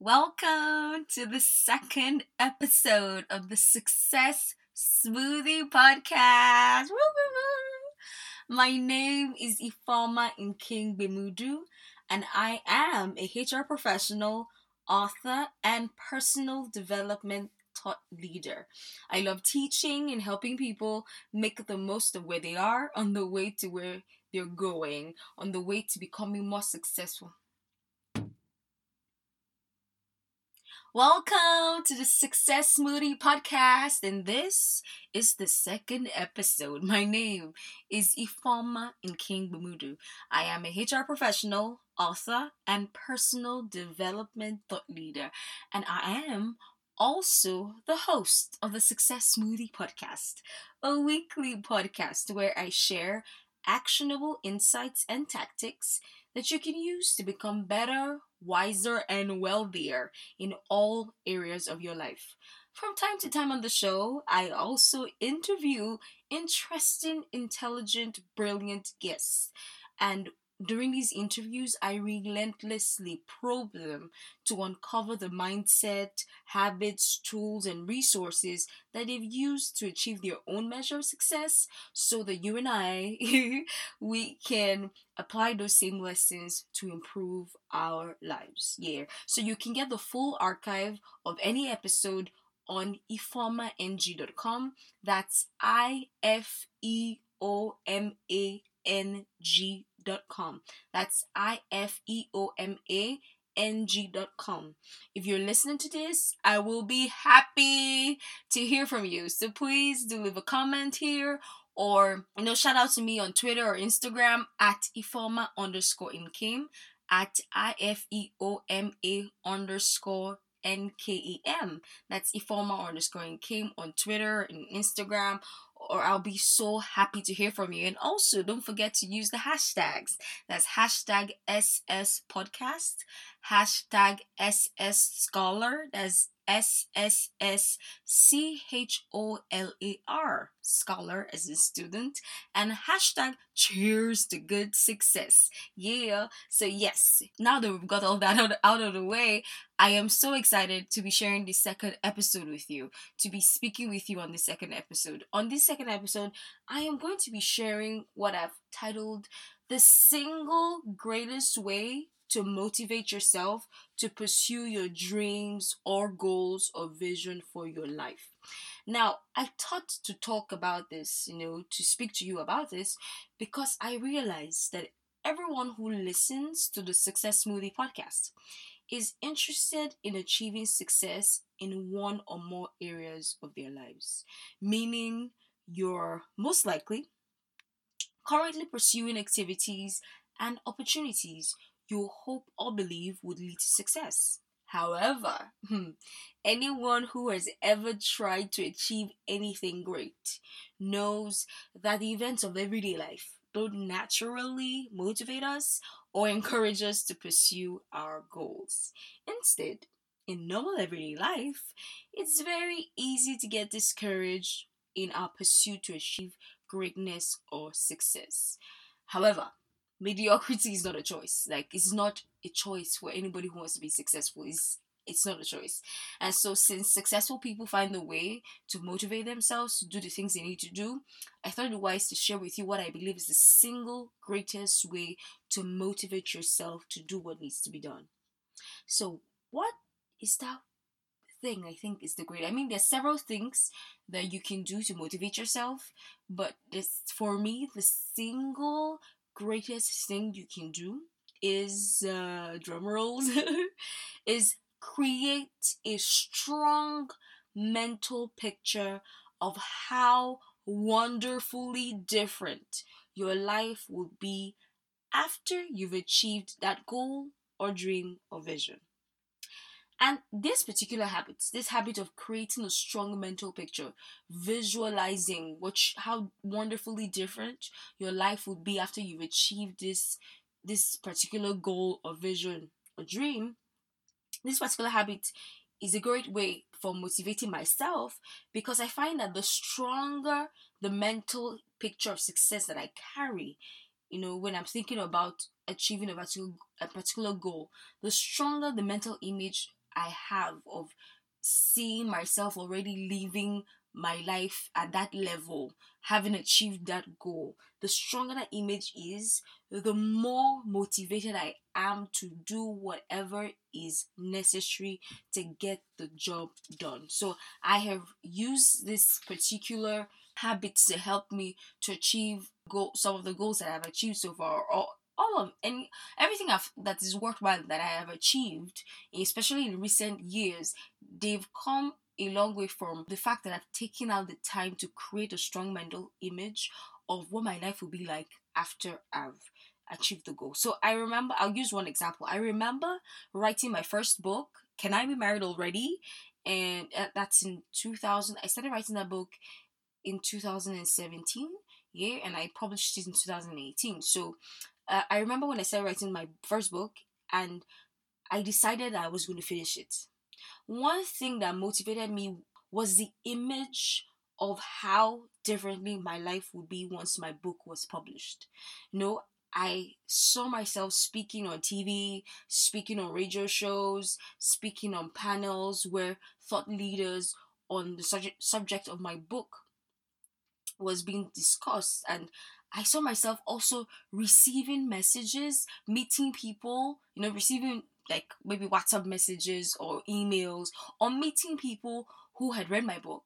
Welcome to the second episode of the Success Smoothie Podcast. Woo-woo-woo. My name is Ifeoma King Bemudu, and I am a HR professional, author, and personal development taught leader. I love teaching and helping people make the most of where they are on the way to where they're going, on the way to becoming more successful. Welcome to the Success Smoothie Podcast, and this is the second episode. My name is Ifeoma King Bamudu. I am a HR professional, author, and personal development thought leader, and I am also the host of the Success Smoothie Podcast, a weekly podcast where I share actionable insights and tactics that you can use to become better, wiser, and wealthier in all areas of your life. From time to time on the show, I also interview interesting, intelligent, brilliant guests. And during these interviews, I relentlessly probe them to uncover the mindset, habits, tools, and resources that they've used to achieve their own measure of success so that you and I, we can apply those same lessons to improve our lives. Yeah. So you can get the full archive of any episode on ifeomang.com. That's I F E O M A N G ifeomang.com. That's I F E O M A ng.com. If you're listening to this, I will be happy to hear from you. So please do leave a comment here or you know shout out to me on Twitter or Instagram at ifeoma underscore nkem at I F E O M A underscore N K E M. That's ifeoma underscore nkem on Twitter and Instagram or I'll be so happy to hear from you. And also, don't forget to use the hashtags. That's hashtag SS Podcast, hashtag SS Scholar. That's S S S C H O L A R, scholar as a student, and hashtag cheers to good success. Yeah. So, yes, now that we've got all that out, out of the way, I am so excited to be sharing the second episode with you, to be speaking with you on the second episode. On this second episode, I am going to be sharing what I've titled The Single Greatest Way to motivate yourself to pursue your dreams or goals or vision for your life. Now, I thought to talk about this, you know, to speak to you about this because I realized that everyone who listens to the Success Smoothie podcast is interested in achieving success in one or more areas of their lives, meaning you're most likely currently pursuing activities and opportunities you hope or believe would lead to success. However, hmm, anyone who has ever tried to achieve anything great knows that the events of everyday life don't naturally motivate us or encourage us to pursue our goals. Instead, in normal everyday life, it's very easy to get discouraged in our pursuit to achieve greatness or success. However, mediocrity is not a choice. Like it's not a choice for anybody who wants to be successful. It's it's not a choice. And so since successful people find the way to motivate themselves to do the things they need to do, I thought it wise to share with you what I believe is the single greatest way to motivate yourself to do what needs to be done. So what is that thing I think is the great. I mean, there's several things that you can do to motivate yourself, but this for me the single greatest thing you can do is uh, drum rolls is create a strong mental picture of how wonderfully different your life will be after you've achieved that goal or dream or vision. And this particular habit, this habit of creating a strong mental picture, visualizing what how wonderfully different your life would be after you've achieved this this particular goal or vision or dream, this particular habit is a great way for motivating myself because I find that the stronger the mental picture of success that I carry, you know, when I'm thinking about achieving a particular, a particular goal, the stronger the mental image I have of seeing myself already living my life at that level, having achieved that goal, the stronger that image is, the more motivated I am to do whatever is necessary to get the job done. So I have used this particular habits to help me to achieve goal, some of the goals that I've achieved so far, or all of any everything I've, that is worthwhile that I have achieved, especially in recent years, they've come a long way from the fact that I've taken out the time to create a strong mental image of what my life will be like after I've achieved the goal. So I remember, I'll use one example. I remember writing my first book, Can I Be Married Already? And uh, that's in 2000. I started writing that book in 2017, yeah, and I published it in 2018. So uh, I remember when I started writing my first book, and I decided I was going to finish it. One thing that motivated me was the image of how differently my life would be once my book was published. You know, I saw myself speaking on TV, speaking on radio shows, speaking on panels where thought leaders on the subject subject of my book was being discussed and I saw myself also receiving messages, meeting people, you know, receiving like maybe WhatsApp messages or emails or meeting people who had read my book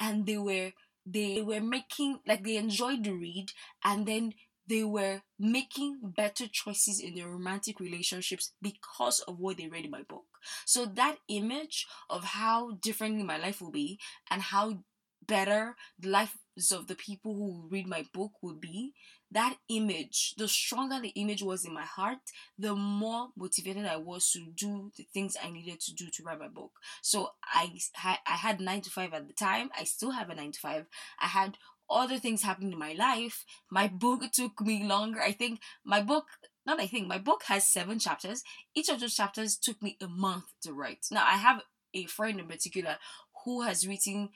and they were they were making like they enjoyed the read and then they were making better choices in their romantic relationships because of what they read in my book. So that image of how differently my life will be and how better the life of the people who read my book would be, that image, the stronger the image was in my heart, the more motivated I was to do the things I needed to do to write my book. So I, I had nine to five at the time. I still have a nine to five. I had other things happening in my life. My book took me longer. I think my book, not I think, my book has seven chapters. Each of those chapters took me a month to write. Now I have a friend in particular who has written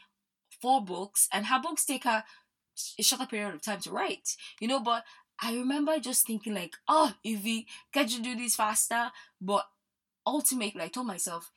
four books, and her books take her a shorter period of time to write, you know. But I remember just thinking, like, oh, Evie, can't you do this faster? But ultimately, I told myself,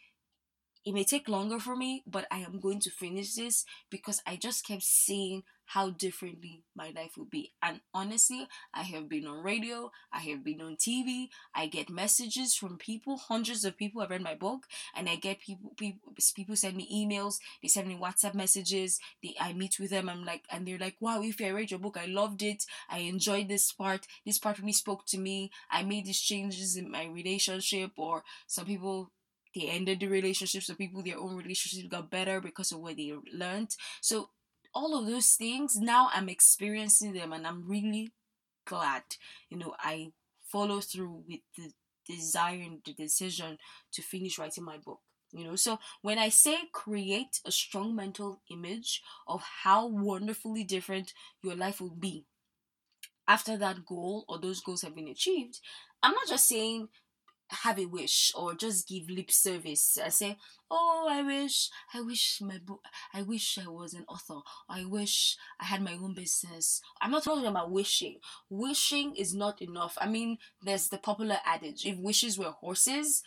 it may take longer for me, but I am going to finish this because I just kept seeing how differently my life would be. And honestly, I have been on radio, I have been on TV, I get messages from people, hundreds of people have read my book, and I get people people people send me emails, they send me WhatsApp messages, they I meet with them, I'm like and they're like, Wow, if I read your book, I loved it, I enjoyed this part, this part really spoke to me, I made these changes in my relationship, or some people they ended the relationships some people their own relationships got better because of what they learned. So all of those things now i'm experiencing them and i'm really glad you know i follow through with the desire and the decision to finish writing my book you know? So when i say create a strong mental image of how wonderfully different your life will be after that goal or those goals have been achieved i'm not just saying have a wish or just give lip service. I say, oh, I wish, I wish my book, I wish I was an author. I wish I had my own business. I'm not talking about wishing. Wishing is not enough. I mean, there's the popular adage: if wishes were horses,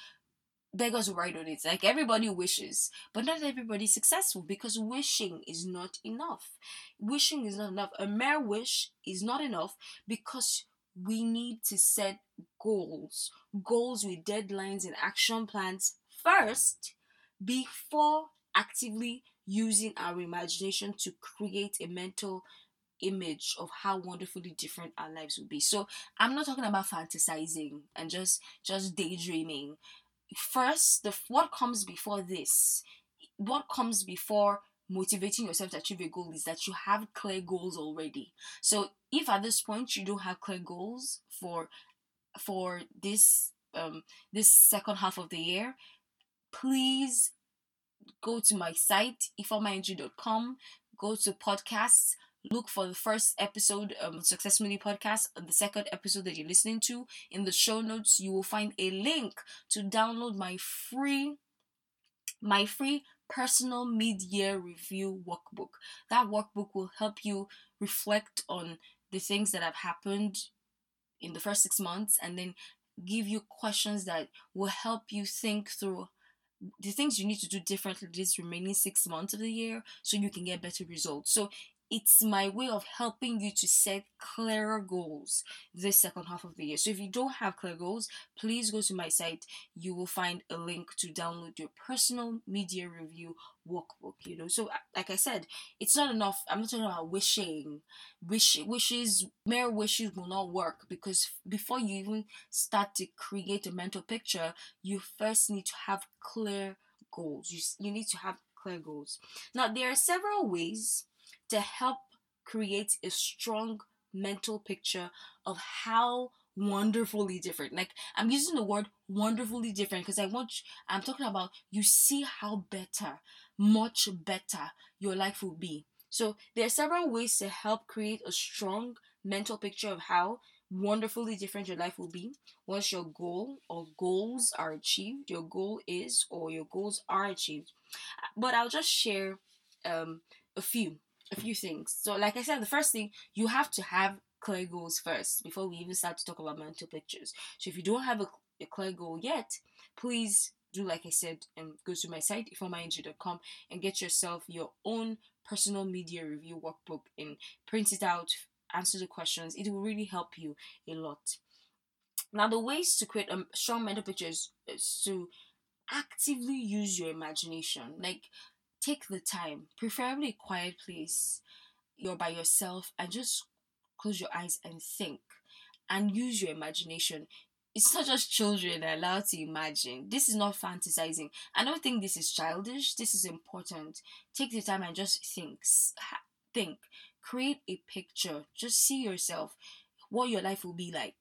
beggars will ride on it. Like everybody wishes, but not everybody's successful because wishing is not enough. Wishing is not enough. A mere wish is not enough because we need to set goals, goals with deadlines and action plans first before actively using our imagination to create a mental image of how wonderfully different our lives would be. So I'm not talking about fantasizing and just just daydreaming. First, the what comes before this, what comes before motivating yourself to achieve a goal is that you have clear goals already. So if at this point you don't have clear goals for for this um this second half of the year, please go to my site ifeomang.com, go to podcasts, look for the first episode um Success Smoothie podcast, the second episode that you're listening to. In the show notes, you will find a link to download my free my free personal mid-year review workbook. That workbook will help you reflect on the things that have happened in the first 6 months and then give you questions that will help you think through the things you need to do differently this remaining six months of the year so you can get better results. So it's my way of helping you to set clearer goals this second half of the year. So if you don't have clear goals, please go to my site. You will find a link to download your personal mid-year review workbook. You know, so uh, like I said, it's not enough. I'm not talking about wishing. Wish wishes, mere wishes will not work because before you even start to create a mental picture, you first need to have clear goals. You you need to have clear goals. Now there are several ways to help create a strong mental picture of how wonderfully different. Like I'm using the word wonderfully different because I want I'm talking about you see how better, much better your life will be. So there are several ways to help create a strong mental picture of how wonderfully different your life will be once your goal or goals are achieved. Your goal is or your goals are achieved. But I'll just share um, a few a few things. So, like I said, the first thing you have to have clear goals first before we even start to talk about mental pictures. So, if you don't have a, a clear goal yet, please do like I said and go to my site ifeomang.com and get yourself your own personal mid-year review workbook and print it out, answer the questions. It will really help you a lot. Now, the ways to create a strong mental picture is to actively use your imagination. Like take the time, preferably a quiet place. You're by yourself and just close your eyes and think and use your imagination. It's not just children are allowed to imagine. This is not fantasizing. I don't think this is childish. This is important. Take the time and just think. Think. Create a picture. Just see yourself, what your life will be like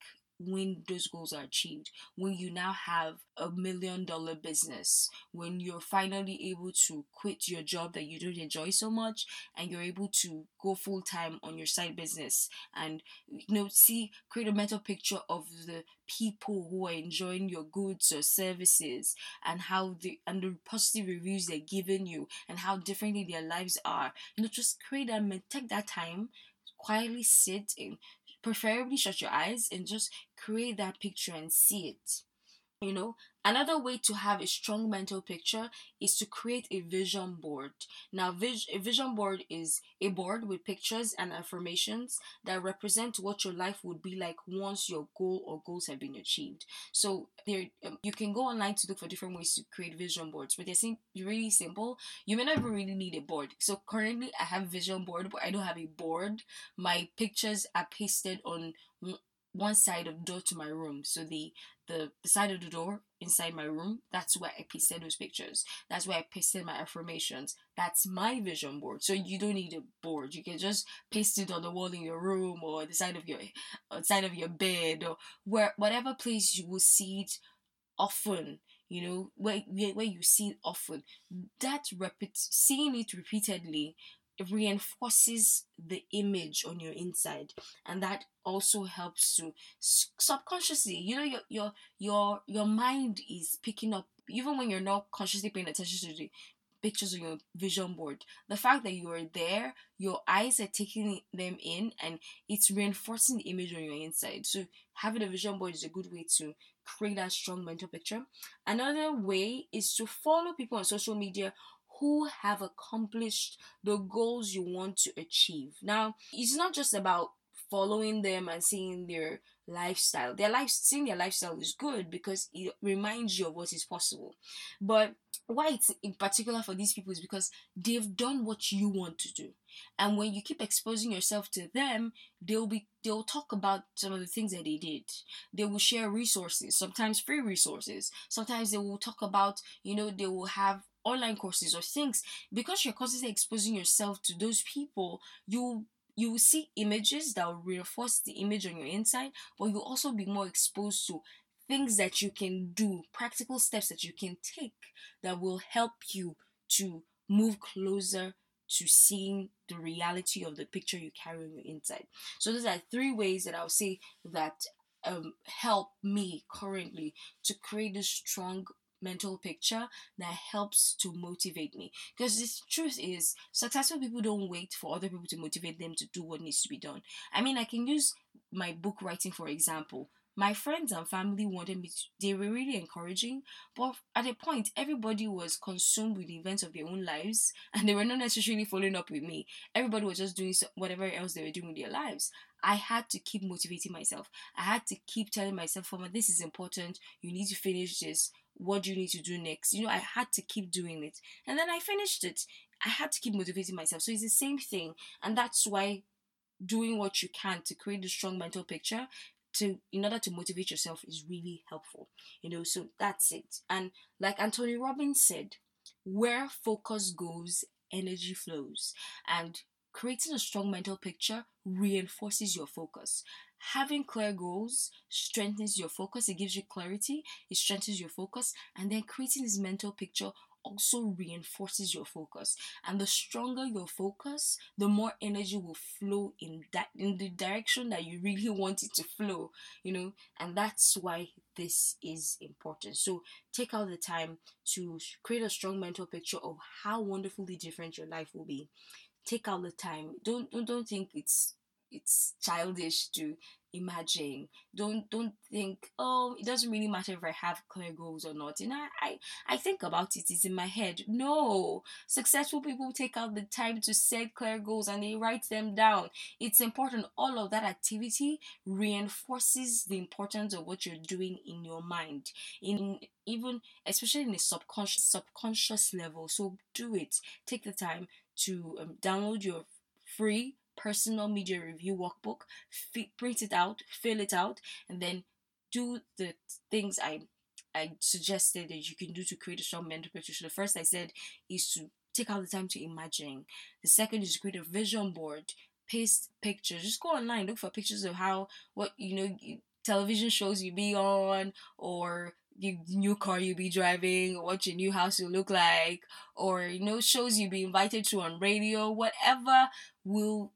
when those goals are achieved, when you now have a million dollar business, when you're finally able to quit your job that you don't enjoy so much and you're able to go full time on your side business and you know see create a mental picture of the people who are enjoying your goods or services and how the and the positive reviews they're giving you and how differently their lives are. You know, just create and take that time quietly sit and preferably shut your eyes and just create that picture and see it. You know, another way to have a strong mental picture is to create a vision board. Now, a vision board is a board with pictures and affirmations that represent what your life would be like once your goal or goals have been achieved. So, there um, you can go online to look for different ways to create vision boards, but they're really simple. You may not really need a board. So, currently, I have a vision board, but I don't have a board. My pictures are pasted on one side of the door to my room. So the, the the side of the door inside my room, that's where I pasted those pictures. That's where I pasted my affirmations. That's my vision board. So you don't need a board. You can just paste it on the wall in your room or the side of your uh, side of your bed or where whatever place you will see it often you know where, where you see it often that repeat seeing it repeatedly reinforces the image on your inside and that also helps to subconsciously you know your your your your mind is picking up even when you're not consciously paying attention to the pictures on your vision board the fact that you are there your eyes are taking them in and it's reinforcing the image on your inside. So having a vision board is a good way to create that strong mental picture. Another way is to follow people on social media who have accomplished the goals you want to achieve. Now, it's not just about following them and seeing their lifestyle. Their life seeing their lifestyle is good because it reminds you of what is possible. But why it's in particular for these people is because they've done what you want to do. And when you keep exposing yourself to them, they'll be they'll talk about some of the things that they did. They will share resources, sometimes free resources. Sometimes they will talk about, you know, they will have online courses or things because you're constantly exposing yourself to those people you you will see images that will reinforce the image on your inside but you'll also be more exposed to things that you can do practical steps that you can take that will help you to move closer to seeing the reality of the picture you carry on your inside. So those are three ways that i'll say that um, help me currently to create a strong mental picture that helps to motivate me. Because the truth is, successful people don't wait for other people to motivate them to do what needs to be done. I mean, I can use my book writing for example. my friends and family wanted me to, they were really encouraging but at a point everybody was consumed with the events of their own lives and they were not necessarily following up with me everybody was just doing whatever else they were doing with their lives I had to keep motivating myself. I had to keep telling myself, this is important. You need to finish this. What do you need to do next? You know, I had to keep doing it. And then I finished it. I had to keep motivating myself. So it's the same thing. And that's why doing what you can to create a strong mental picture to in order to motivate yourself is really helpful you know so that's it and like anthony robbins said where focus goes energy flows and creating a strong mental picture reinforces your focus having clear goals strengthens your focus it gives you clarity it strengthens your focus and then creating this mental picture also reinforces your focus. And the stronger your focus the more energy will flow in that in the direction that you really want it to flow you know? And that's why this is important. So take out the time to create a strong mental picture of how wonderfully different your life will be. Take out the time. Don't don't, don't think it's it's childish to imagine. Don't don't think oh it doesn't really matter if i have clear goals or not. And I, I i think about it it's in my head. No! Successful people take out the time to set clear goals and they write them down. It's important all of that activity reinforces the importance of what you're doing in your mind. In even especially in the subconscious subconscious level. So do it. Take the time to um, download your free personal mid-year review workbook, f- print it out, fill it out, and then do the things I I suggested that you can do to create a strong mental picture. So the first I said is to take out the time to imagine. The second is to create a vision board, paste pictures. Just go online, look for pictures of how what you know television shows you be on or the new car you'll be driving, or what your new house will look like, or you know shows you'll be invited to on radio, whatever will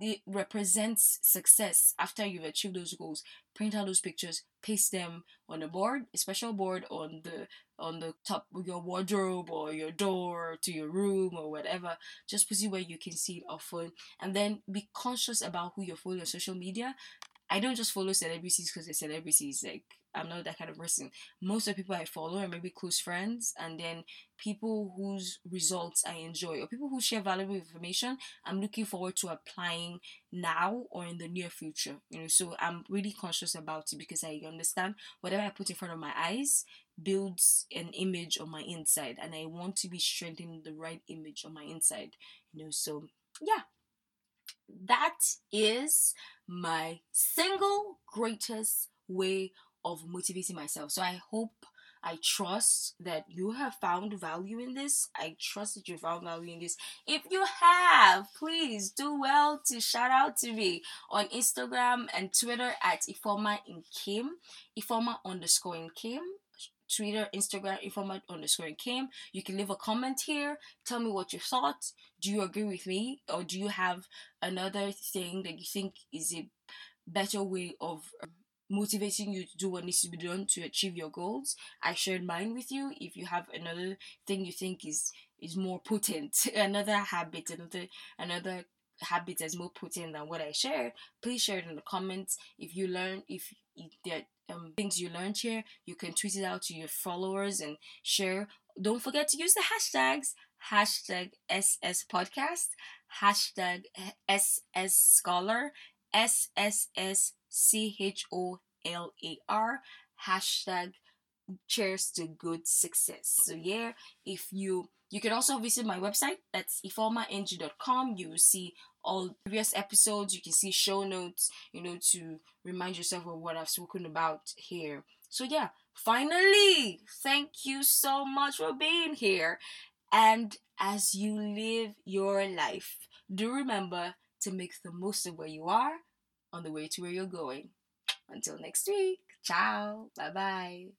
it represents success after you've achieved those goals. Print out those pictures paste them on a board a special board on the on the top of your wardrobe or your door to your room or whatever. Just put it where you can see it often. And then be conscious about who you're following on social media. I don't just follow celebrities because they're celebrities like I'm not that kind of person. Most of the people I follow are maybe close friends, and then people whose results I enjoy, or people who share valuable information. I'm looking forward to applying now or in the near future. You know, so I'm really conscious about it because I understand whatever I put in front of my eyes builds an image on my inside, and I want to be strengthening the right image on my inside. You know, so yeah, that is my single greatest way of motivating myself. So I hope, I trust that you have found value in this. I trust that you found value in this. If you have, please do well to shout out to me on Instagram and Twitter at Ifeoma in Kim, Ifeoma underscore Nkem. Twitter, Instagram, Ifeoma underscore Nkem. You can leave a comment here. Tell me what you thought. Do you agree with me? Or do you have another thing that you think is a better way of motivating you to do what needs to be done to achieve your goals. I shared mine with you. If you have another thing you think is is more potent, another habit, another another habit that's more potent than what I shared, please share it in the comments. If you learn, if, if there um, things you learned here, you can tweet it out to your followers and share. Don't forget to use the hashtags hashtag SS podcast, hashtag SS scholar, SSS C H O L A R hashtag cheers to good success. So yeah, if you you can also visit my website that's ifeomang.com. You will see all previous episodes, you can see show notes, you know, to remind yourself of what I've spoken about here. So yeah, finally, thank you so much for being here. And as you live your life, do remember to make the most of where you are on the way to where you're going. Until next week, ciao, bye bye.